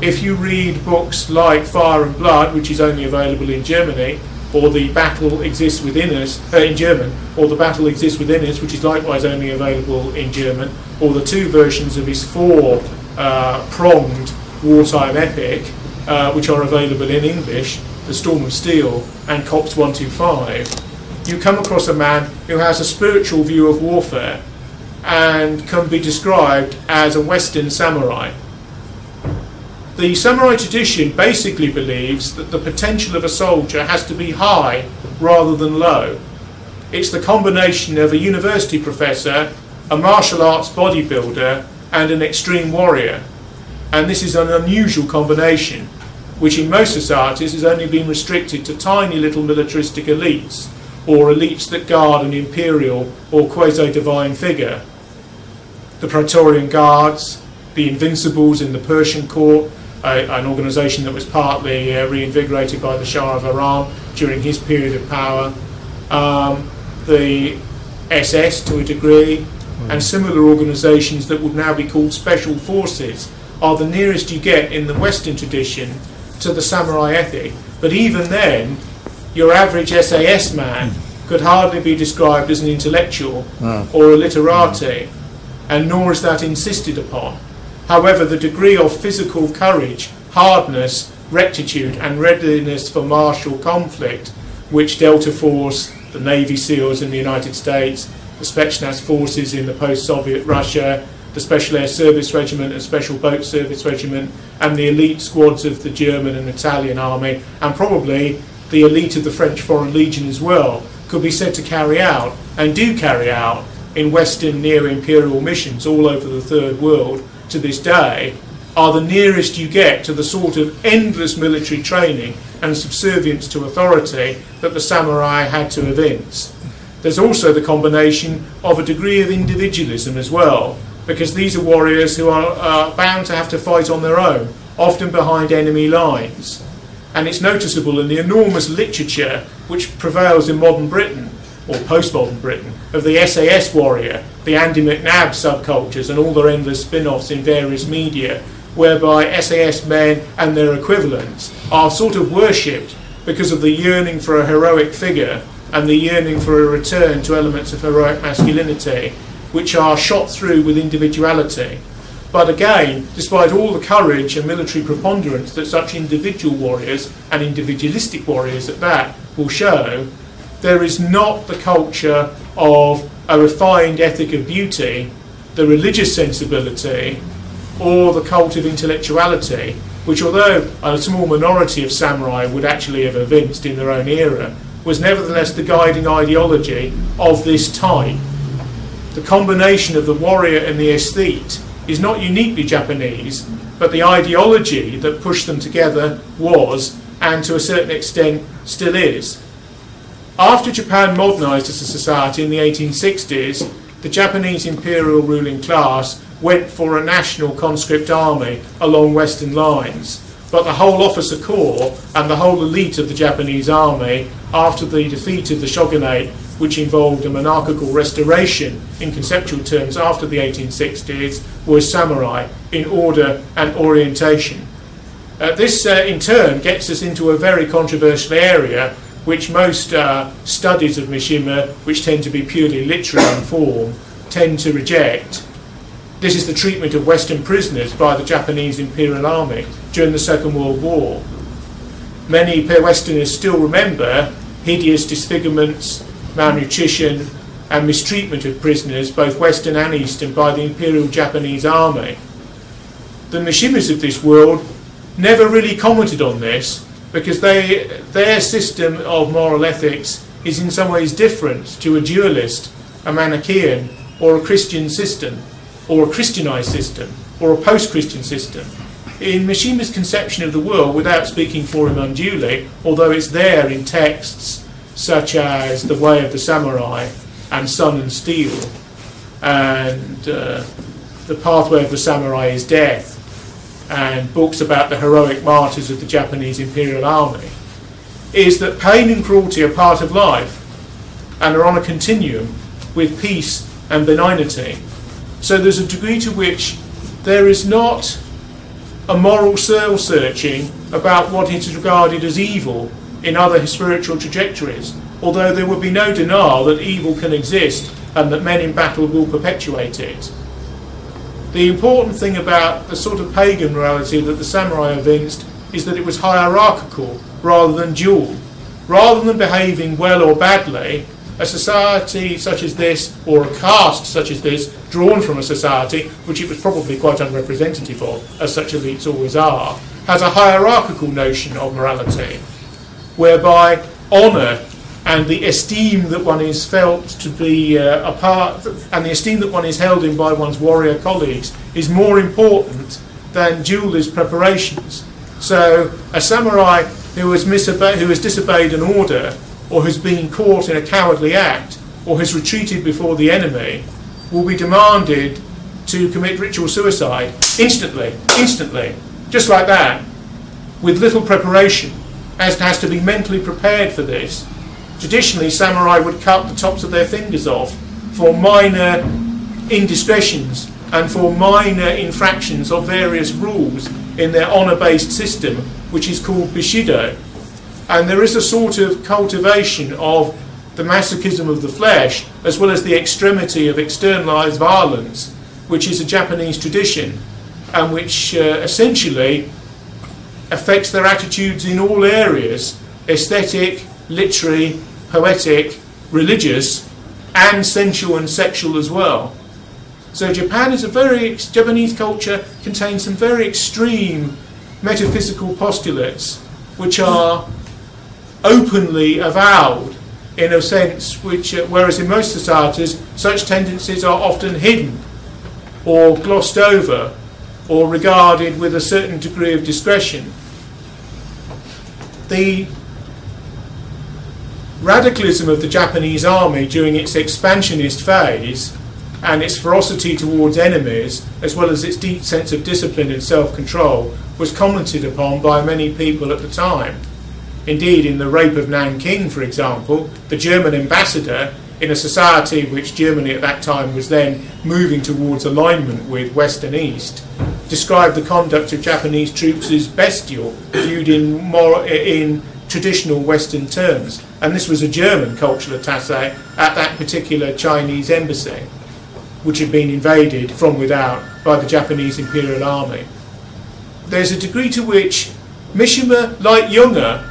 If you read books like Fire and Blood, which is only available in Germany, or The Battle Exists Within Us, uh, in German, or The Battle Exists Within Us, which is likewise only available in German, or the two versions of his four uh, pronged wartime epic, uh, which are available in English, The Storm of Steel and Copse 125, you come across a man who has a spiritual view of warfare and can be described as a Western samurai. The samurai tradition basically believes that the potential of a soldier has to be high rather than low. It's the combination of a university professor, a martial arts bodybuilder, and an extreme warrior. And this is an unusual combination, which in most societies has only been restricted to tiny little militaristic elites, or elites that guard an imperial or quasi divine figure. The Praetorian Guards, the Invincibles in the Persian court, a, an organisation that was partly uh, reinvigorated by the Shah of Iran during his period of power, um, the SS to a degree, and similar organisations that would now be called special forces are the nearest you get in the Western tradition to the samurai ethic. But even then, your average SAS man hmm. could hardly be described as an intellectual hmm. or a literati, and nor is that insisted upon. However, the degree of physical courage, hardness, rectitude, and readiness for martial conflict which Delta Force, the Navy SEALs in the United States, the Spetsnaz forces in the post Soviet Russia, the Special Air Service Regiment and Special Boat Service Regiment, and the elite squads of the German and Italian army, and probably the elite of the French Foreign Legion as well, could be said to carry out, and do carry out, in Western neo imperial missions all over the Third World to this day, are the nearest you get to the sort of endless military training and subservience to authority that the samurai had to evince. There's also the combination of a degree of individualism as well, because these are warriors who are uh, bound to have to fight on their own, often behind enemy lines. And it's noticeable in the enormous literature which prevails in modern Britain, or postmodern Britain, of the SAS warrior, the Andy McNab subcultures, and all their endless spin offs in various media, whereby SAS men and their equivalents are sort of worshipped because of the yearning for a heroic figure and the yearning for a return to elements of heroic masculinity, which are shot through with individuality. But again, despite all the courage and military preponderance that such individual warriors and individualistic warriors at that will show, there is not the culture of a refined ethic of beauty, the religious sensibility, or the cult of intellectuality, which, although a small minority of samurai would actually have evinced in their own era, was nevertheless the guiding ideology of this time. The combination of the warrior and the aesthete is not uniquely Japanese, but the ideology that pushed them together was, and to a certain extent still is. After Japan modernized as a society in the 1860s, the Japanese imperial ruling class went for a national conscript army along Western lines. But the whole officer corps and the whole elite of the Japanese army, after the defeat of the shogunate, which involved a monarchical restoration in conceptual terms after the 1860s, was samurai in order and orientation. Uh, this, uh, in turn, gets us into a very controversial area, which most uh, studies of Mishima, which tend to be purely literary in form, tend to reject. This is the treatment of Western prisoners by the Japanese Imperial Army during the Second World War. Many Westerners still remember hideous disfigurements, malnutrition, and mistreatment of prisoners, both Western and Eastern, by the Imperial Japanese Army. The Mishimas of this world never really commented on this because they, their system of moral ethics is in some ways different to a dualist, a Manichaean, or a Christian system, or a Christianized system, or a post Christian system. In Mishima's conception of the world, without speaking for him unduly, although it's there in texts such as The Way of the Samurai and Sun and Steel, and uh, The Pathway of the Samurai is Death, and books about the heroic martyrs of the Japanese Imperial Army, is that pain and cruelty are part of life and are on a continuum with peace and benignity. So there's a degree to which there is not a moral soul searching about what is regarded as evil in other spiritual trajectories, although there would be no denial that evil can exist and that men in battle will perpetuate it. The important thing about the sort of pagan morality that the samurai evinced is that it was hierarchical rather than dual. Rather than behaving well or badly, a society such as this, or a caste such as this, drawn from a society which it was probably quite unrepresentative of, as such elites always are, has a hierarchical notion of morality, whereby honour and the esteem that one is felt to be uh, a part, and the esteem that one is held in by one's warrior colleagues is more important than dualist preparations. So a samurai who has, who has disobeyed an order, or has been caught in a cowardly act, or has retreated before the enemy, will be demanded to commit ritual suicide instantly, instantly, just like that, with little preparation, as has to be mentally prepared for this Traditionally, samurai would cut the tops of their fingers off for minor indiscretions and for minor infractions of various rules in their honour based system, which is called Bushido. And there is a sort of cultivation of the masochism of the flesh, as well as the extremity of externalized violence, which is a Japanese tradition, and which uh, essentially affects their attitudes in all areas aesthetic, literary, poetic, religious, and sensual and sexual as well. So Japan is a very Japanese culture contains some very extreme metaphysical postulates which are openly avowed in a sense which uh, whereas in most societies such tendencies are often hidden or glossed over or regarded with a certain degree of discretion. The radicalism of the Japanese army during its expansionist phase and its ferocity towards enemies, as well as its deep sense of discipline and self control, was commented upon by many people at the time. Indeed, in the rape of Nanking, for example, the German ambassador, in a society which Germany at that time was then moving towards alignment with West and East, described the conduct of Japanese troops as bestial, viewed in, more, in traditional Western terms. And this was a German cultural attaché at that particular Chinese embassy, which had been invaded from without by the Japanese Imperial Army. There's a degree to which Mishima, like Junger,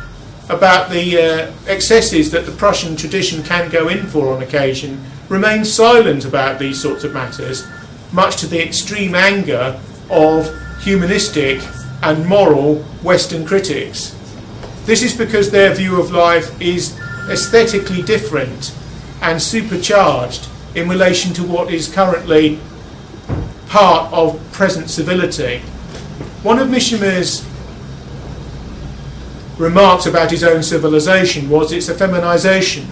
about the uh, excesses that the Prussian tradition can go in for on occasion, remains silent about these sorts of matters, much to the extreme anger of humanistic and moral Western critics. This is because their view of life is aesthetically different and supercharged in relation to what is currently part of present civility. One of Mishima's remarks about his own civilization was its effeminization,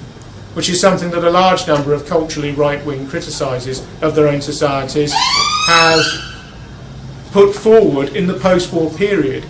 which is something that a large number of culturally right wing criticisers of their own societies have put forward in the post war period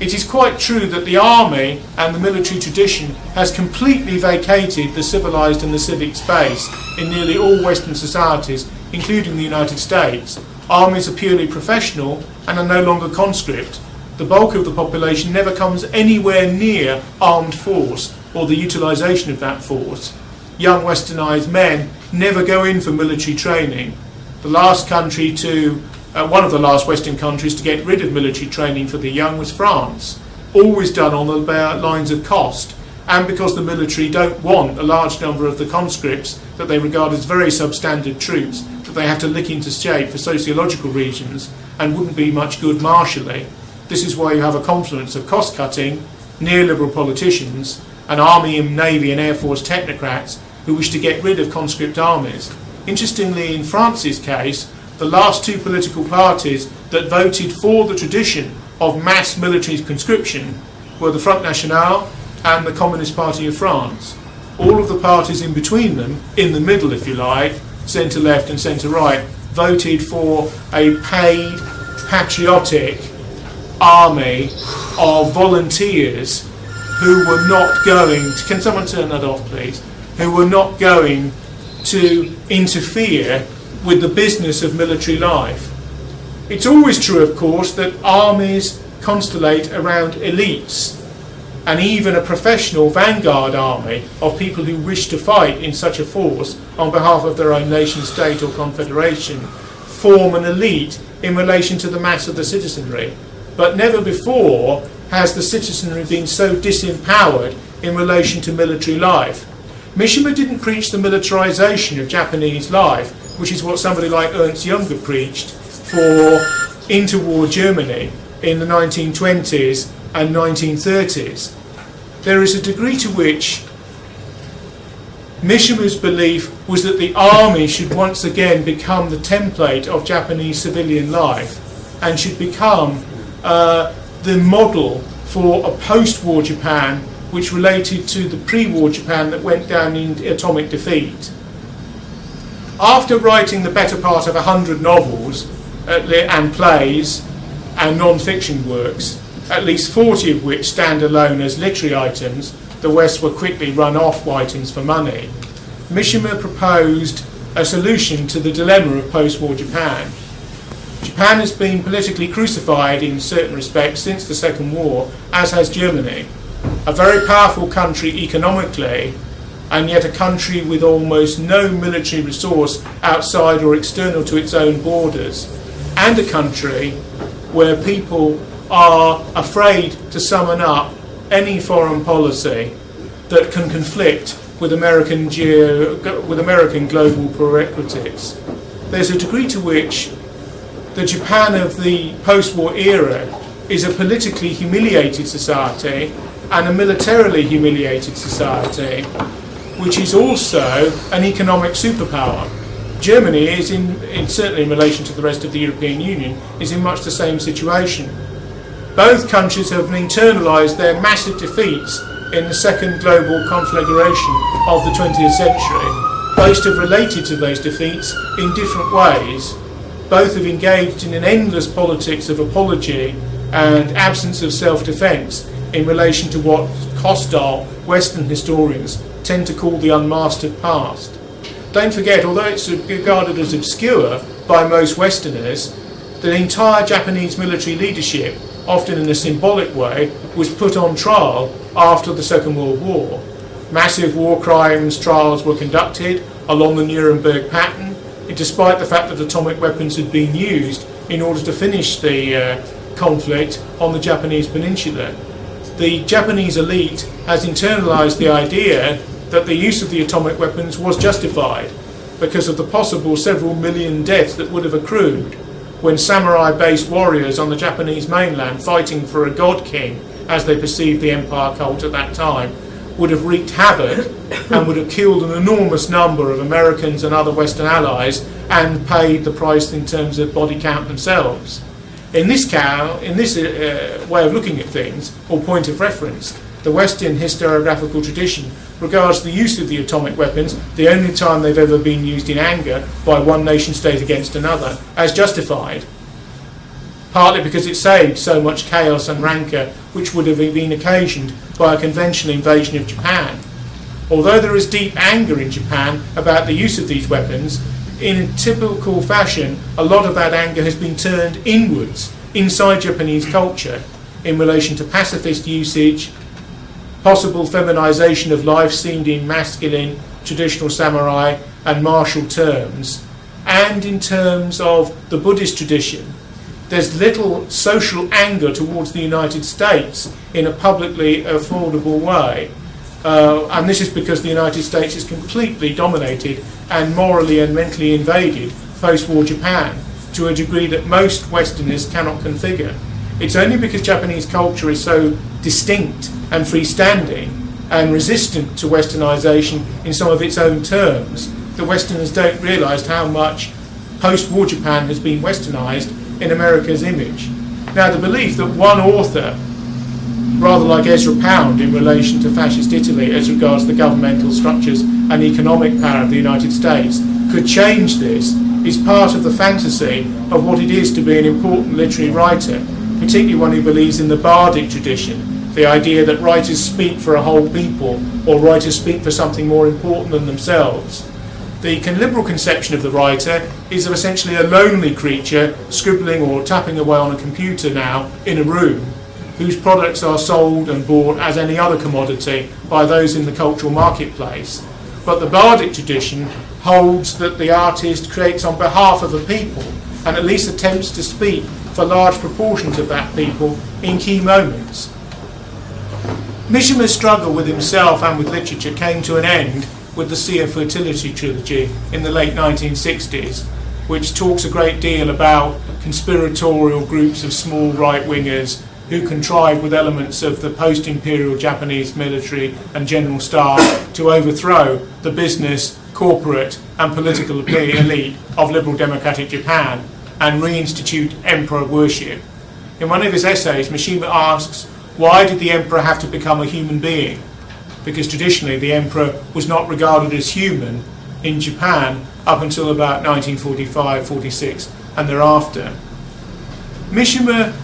it is quite true that the army and the military tradition has completely vacated the civilized and the civic space in nearly all Western societies, including the United States. Armies are purely professional and are no longer conscript. The bulk of the population never comes anywhere near armed force or the utilization of that force. young westernized men never go in for military training. The last country to, uh, one of the last Western countries to get rid of military training for the young was France. Always done on the lines of cost, and because the military don't want a large number of the conscripts that they regard as very substandard troops that they have to lick into shape for sociological reasons and wouldn't be much good martially. This is why you have a confluence of cost cutting, neoliberal politicians, and army and navy and air force technocrats who wish to get rid of conscript armies. Interestingly, in France's case, the last two political parties that voted for the tradition of mass military conscription were the Front National and the Communist Party of France. All of the parties in between them, in the middle if you like, centre left and centre right, voted for a paid, patriotic army of volunteers who were not going. To, can someone turn that off, please? Who were not going to interfere with the business of military life. It's always true, of course, that armies constellate around elites and even a professional vanguard army of people who wish to fight in such a force on behalf of their own nation state or confederation form an elite in relation to the mass of the citizenry. But never before has the citizenry been so disempowered in relation to military life. Mishima didn't preach the militarization of Japanese life, which is what somebody like Ernst Junger preached for interwar Germany in the 1920s and 1930s. There is a degree to which Mishima's belief was that the army should once again become the template of Japanese civilian life and should become uh, the model for a post war Japan which related to the pre war Japan that went down in atomic defeat. After writing the better part of a hundred novels and plays and non fiction works, at least 40 of which stand alone as literary items, the West were quickly run off items for money. Mishima proposed a solution to the dilemma of post war Japan. Japan has been politically crucified in certain respects since the Second War, as has Germany. A very powerful country economically, and yet a country with almost no military resource outside or external to its own borders, and a country where people are afraid to summon up any foreign policy that can conflict with American, geo, with American global prerequisites. There's a degree to which the Japan of the post war era is a politically humiliated society and a militarily humiliated society, which is also an economic superpower. Germany is in, in, certainly in relation to the rest of the European Union, is in much the same situation. Both countries have internalised their massive defeats in the second global conflagration of the 20th century. Both have related to those defeats in different ways. Both have engaged in an endless politics of apology and absence of self defence in relation to what hostile Western historians tend to call the unmastered past. Don't forget, although it's regarded as obscure by most Westerners, the entire Japanese military leadership often in a symbolic way, was put on trial after the Second World War. Massive war crimes trials were conducted along the Nuremberg pattern, despite the fact that atomic weapons had been used in order to finish the uh, conflict on the Japanese peninsula. The Japanese elite has internalized the idea that the use of the atomic weapons was justified because of the possible several million deaths that would have accrued when samurai based warriors on the Japanese mainland fighting for a god king, as they perceived the empire cult at that time, would have wreaked havoc and would have killed an enormous number of Americans and other Western allies and paid the price in terms of body count themselves. In this, cow, in this uh, way of looking at things, or point of reference, the Western historiographical tradition regards the use of the atomic weapons, the only time they've ever been used in anger by one nation state against another, as justified. Partly because it saved so much chaos and rancour which would have been occasioned by a conventional invasion of Japan. Although there is deep anger in Japan about the use of these weapons, in typical fashion, a lot of that anger has been turned inwards, inside Japanese culture, in relation to pacifist usage, possible feminization of life seen in masculine traditional samurai and martial terms, and in terms of the Buddhist tradition. There's little social anger towards the United States in a publicly affordable way. Uh, and this is because the United States is completely dominated and morally and mentally invaded post war Japan to a degree that most Westerners cannot configure. It's only because Japanese culture is so distinct and freestanding and resistant to westernization in some of its own terms that Westerners don't realize how much post war Japan has been westernized in America's image. Now, the belief that one author, rather like Ezra Pound in relation to fascist Italy as regards the governmental structures and economic power of the United States, could change this is part of the fantasy of what it is to be an important literary writer, particularly one who believes in the bardic tradition, the idea that writers speak for a whole people or writers speak for something more important than themselves. The liberal conception of the writer is of essentially a lonely creature scribbling or tapping away on a computer now in a room whose products are sold and bought as any other commodity by those in the cultural marketplace. But the bardic tradition holds that the artist creates on behalf of a people and at least attempts to speak for large proportions of that people in key moments. Mishima's struggle with himself and with literature came to an end with the Sea of Fertility trilogy in the late 1960s, which talks a great deal about conspiratorial groups of small right wingers who contrived with elements of the post imperial Japanese military and general staff to overthrow the business corporate and political elite of liberal democratic Japan and reinstitute emperor worship. In one of his essays, Mishima asks, why did the emperor have to become a human being? Because traditionally the emperor was not regarded as human in Japan up until about 1945 46 and thereafter. Mishima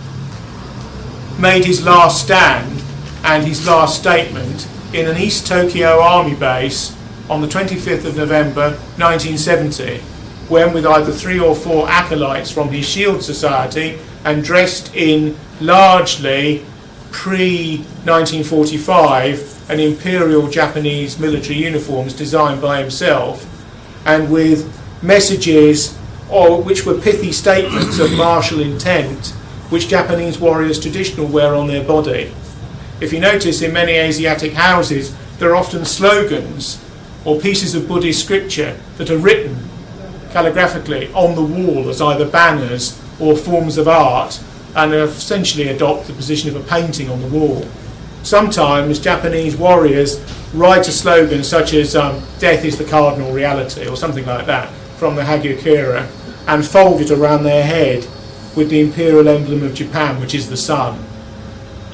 made his last stand and his last statement in an East Tokyo army base on the 25th of November 1970, when with either three or four acolytes from his Shield Society and dressed in largely pre 1945 and imperial Japanese military uniforms designed by himself, and with messages or which were pithy statements of martial intent which Japanese warriors traditionally wear on their body. If you notice in many Asiatic houses, there are often slogans or pieces of Buddhist scripture that are written calligraphically on the wall as either banners or forms of art and essentially adopt the position of a painting on the wall. Sometimes Japanese warriors write a slogan such as um, death is the cardinal reality or something like that from the Hagakure and fold it around their head with the imperial emblem of Japan, which is the sun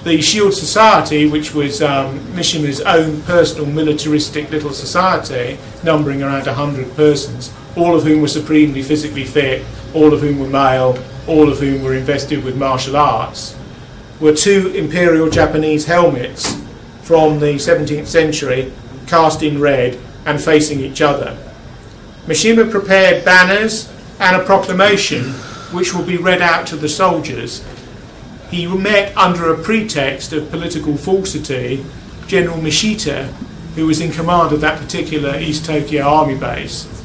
the Shield Society, which was um, Mishima's own personal militaristic little society, numbering around 100 persons, all of whom were supremely physically fit, all of whom were male, all of whom were invested with martial arts, were two imperial Japanese helmets from the 17th century, cast in red and facing each other. Mishima prepared banners and a proclamation which will be read out to the soldiers he met under a pretext of political falsity General Mishita, who was in command of that particular East Tokyo army base.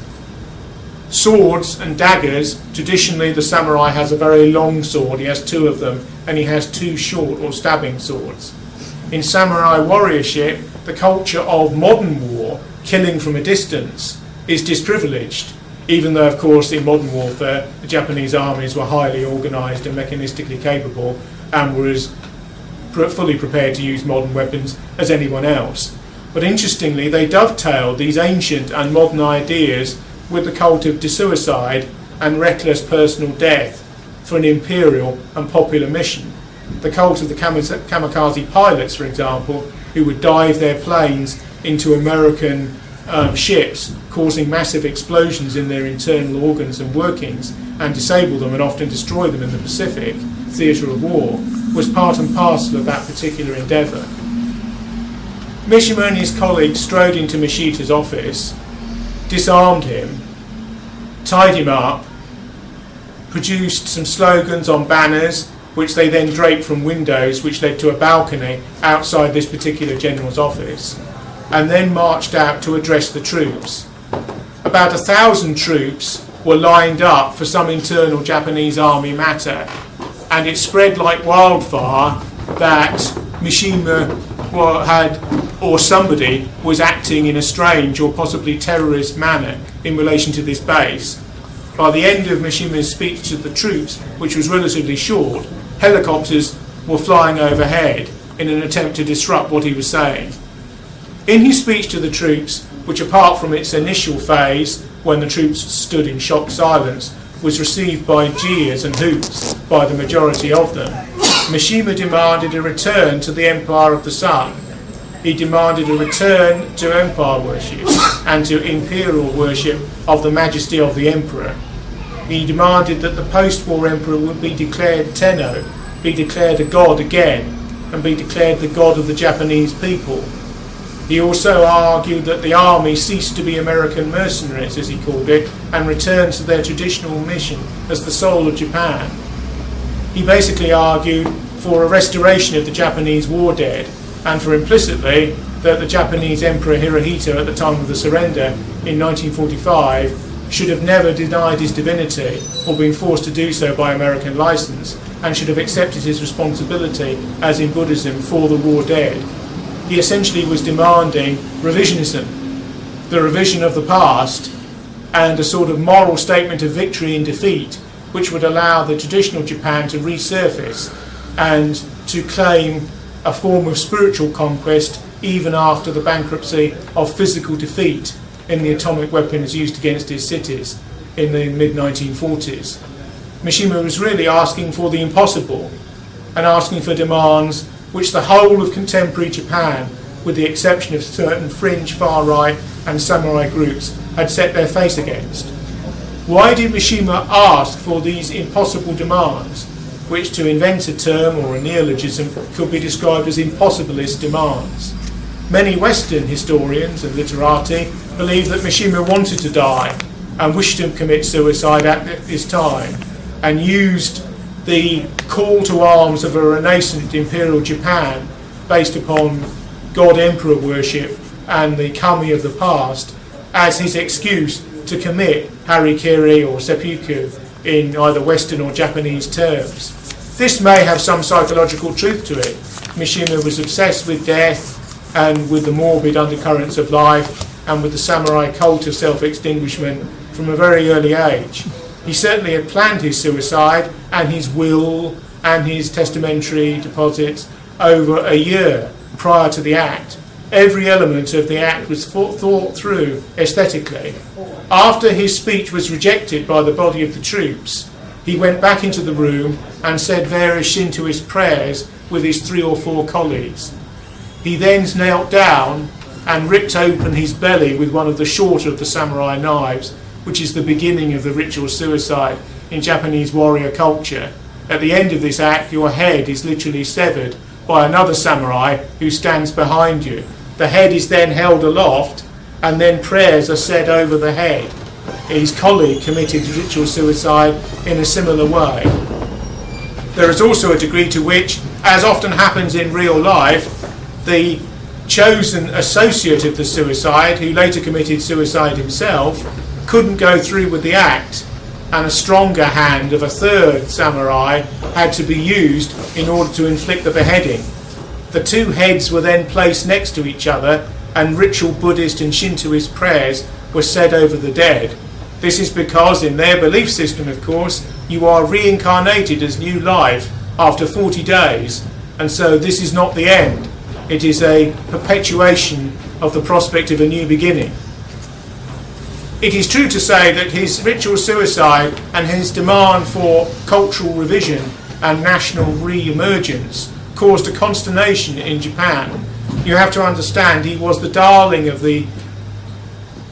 Swords and daggers, traditionally the samurai has a very long sword, he has two of them, and he has two short or stabbing swords. In samurai warriorship, the culture of modern war, killing from a distance, is disprivileged even though, of course, in modern warfare, the Japanese armies were highly organised and mechanistically capable and were as fully prepared to use modern weapons as anyone else. But interestingly, they dovetailed these ancient and modern ideas with the cult of suicide and reckless personal death for an imperial and popular mission. The cult of the kamikaze pilots, for example, who would dive their planes into American um, ships, causing massive explosions in their internal organs and workings, and disable them and often destroy them in the Pacific theatre of war, was part and parcel of that particular endeavour. Mishima and his colleagues strode into Mishita's office, disarmed him, tied him up, produced some slogans on banners, which they then draped from windows, which led to a balcony outside this particular general's office and then marched out to address the troops. About a thousand troops were lined up for some internal Japanese army matter, and it spread like wildfire that Mishima had, or somebody, was acting in a strange or possibly terrorist manner in relation to this base. By the end of Mishima's speech to the troops, which was relatively short, helicopters were flying overhead in an attempt to disrupt what he was saying. In his speech to the troops, which apart from its initial phase, when the troops stood in shocked silence, was received by jeers and hoots by the majority of them, Mishima demanded a return to the Empire of the Sun. He demanded a return to empire worship and to imperial worship of the majesty of the emperor. He demanded that the post-war emperor would be declared Tenno, be declared a god again, and be declared the god of the Japanese people. He also argued that the army ceased to be American mercenaries, as he called it, and returned to their traditional mission as the soul of Japan. He basically argued for a restoration of the Japanese war dead, and for implicitly that the Japanese Emperor Hirohito at the time of the surrender in 1945 should have never denied his divinity or been forced to do so by American license and should have accepted his responsibility, as in Buddhism, for the war dead. He essentially was demanding revisionism, the revision of the past, and a sort of moral statement of victory and defeat, which would allow the traditional Japan to resurface and to claim a form of spiritual conquest even after the bankruptcy of physical defeat in the atomic weapons used against his cities in the mid 1940s. Mishima was really asking for the impossible and asking for demands which the whole of contemporary Japan, with the exception of certain fringe far right and samurai groups, had set their face against. Why did Mishima ask for these impossible demands, which, to invent a term or a neologism, could be described as impossibilist demands? Many Western historians and literati believe that Mishima wanted to die and wished to commit suicide at this time and used the call to arms of a renascent imperial Japan based upon god emperor worship and the kami of the past as his excuse to commit harikiri or seppuku in either Western or Japanese terms. This may have some psychological truth to it. Mishima was obsessed with death and with the morbid undercurrents of life and with the samurai cult of self extinguishment from a very early age. He certainly had planned his suicide and his will and his testamentary deposits over a year prior to the act. Every element of the act was thought through aesthetically. After his speech was rejected by the body of the troops, he went back into the room and said various Shintoist prayers with his three or four colleagues. He then knelt down and ripped open his belly with one of the shorter of the samurai knives, which is the beginning of the ritual suicide in Japanese warrior culture. At the end of this act, your head is literally severed by another samurai who stands behind you. The head is then held aloft, and then prayers are said over the head. His colleague committed ritual suicide in a similar way. There is also a degree to which, as often happens in real life, the chosen associate of the suicide, who later committed suicide himself, couldn't go through with the act, and a stronger hand of a third samurai had to be used in order to inflict the beheading. The two heads were then placed next to each other, and ritual Buddhist and Shintoist prayers were said over the dead. This is because, in their belief system, of course, you are reincarnated as new life after 40 days, and so this is not the end it is a perpetuation of the prospect of a new beginning. It is true to say that his ritual suicide and his demand for cultural revision and national re emergence caused a consternation in Japan. You have to understand he was the darling of the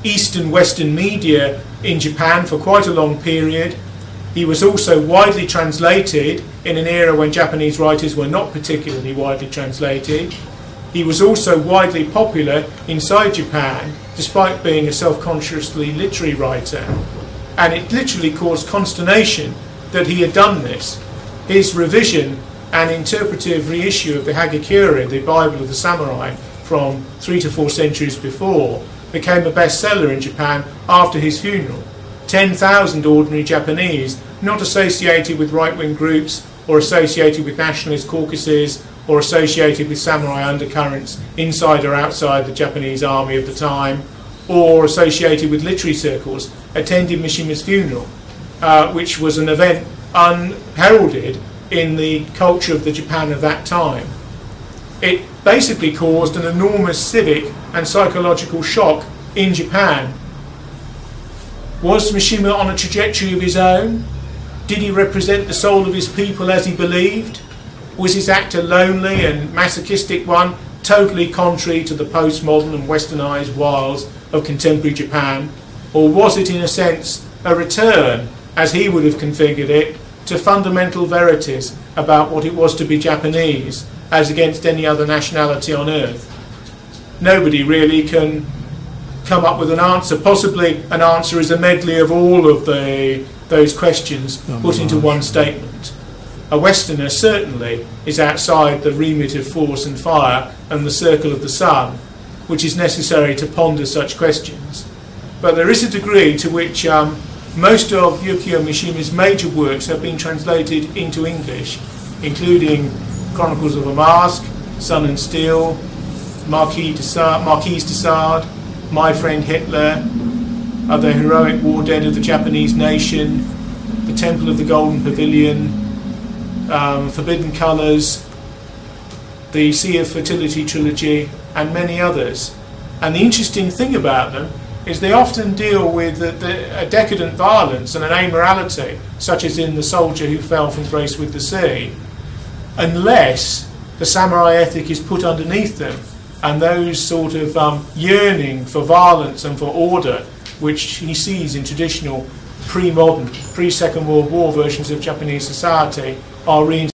Eastern Western media in Japan for quite a long period. He was also widely translated in an era when Japanese writers were not particularly widely translated. He was also widely popular inside Japan, despite being a self consciously literary writer. And it literally caused consternation that he had done this. His revision and interpretive reissue of the Hagakure, the Bible of the Samurai, from three to four centuries before, became a bestseller in Japan after his funeral. 10,000 ordinary Japanese, not associated with right wing groups or associated with nationalist caucuses or associated with samurai undercurrents inside or outside the Japanese army of the time, or associated with literary circles, attended Mishima's funeral, uh, which was an event unheralded in the culture of the Japan of that time. It basically caused an enormous civic and psychological shock in Japan. Was Mishima on a trajectory of his own? Did he represent the soul of his people as he believed? Was his act a lonely and masochistic one, totally contrary to the postmodern and westernized wiles of contemporary Japan? Or was it, in a sense, a return, as he would have configured it, to fundamental verities about what it was to be Japanese, as against any other nationality on earth? Nobody really can come up with an answer. Possibly an answer is a medley of all of the those questions
Oh,
put into one statement. A Westerner certainly is outside the remit of force and fire and the circle of the sun, which is necessary to ponder such questions. But there is a degree to which um, most of Yukio Mishima's major works have been translated into English, including Chronicles of a Mask, Sun and Steel, Marquis de Sade, Marquise de Sade, My Friend Hitler, Other Heroic War Dead of the Japanese Nation, The Temple of the Golden Pavilion, um, Forbidden Colours, the Sea of Fertility trilogy, and many others. And the interesting thing about them is they often deal with the, the, a decadent violence and an amorality, such as in The Soldier Who Fell from Grace with the Sea, unless the samurai ethic is put underneath them and those sort of um, yearning for violence and for order, which he sees in traditional pre-modern, pre-Second World War versions of Japanese society, are reinstated.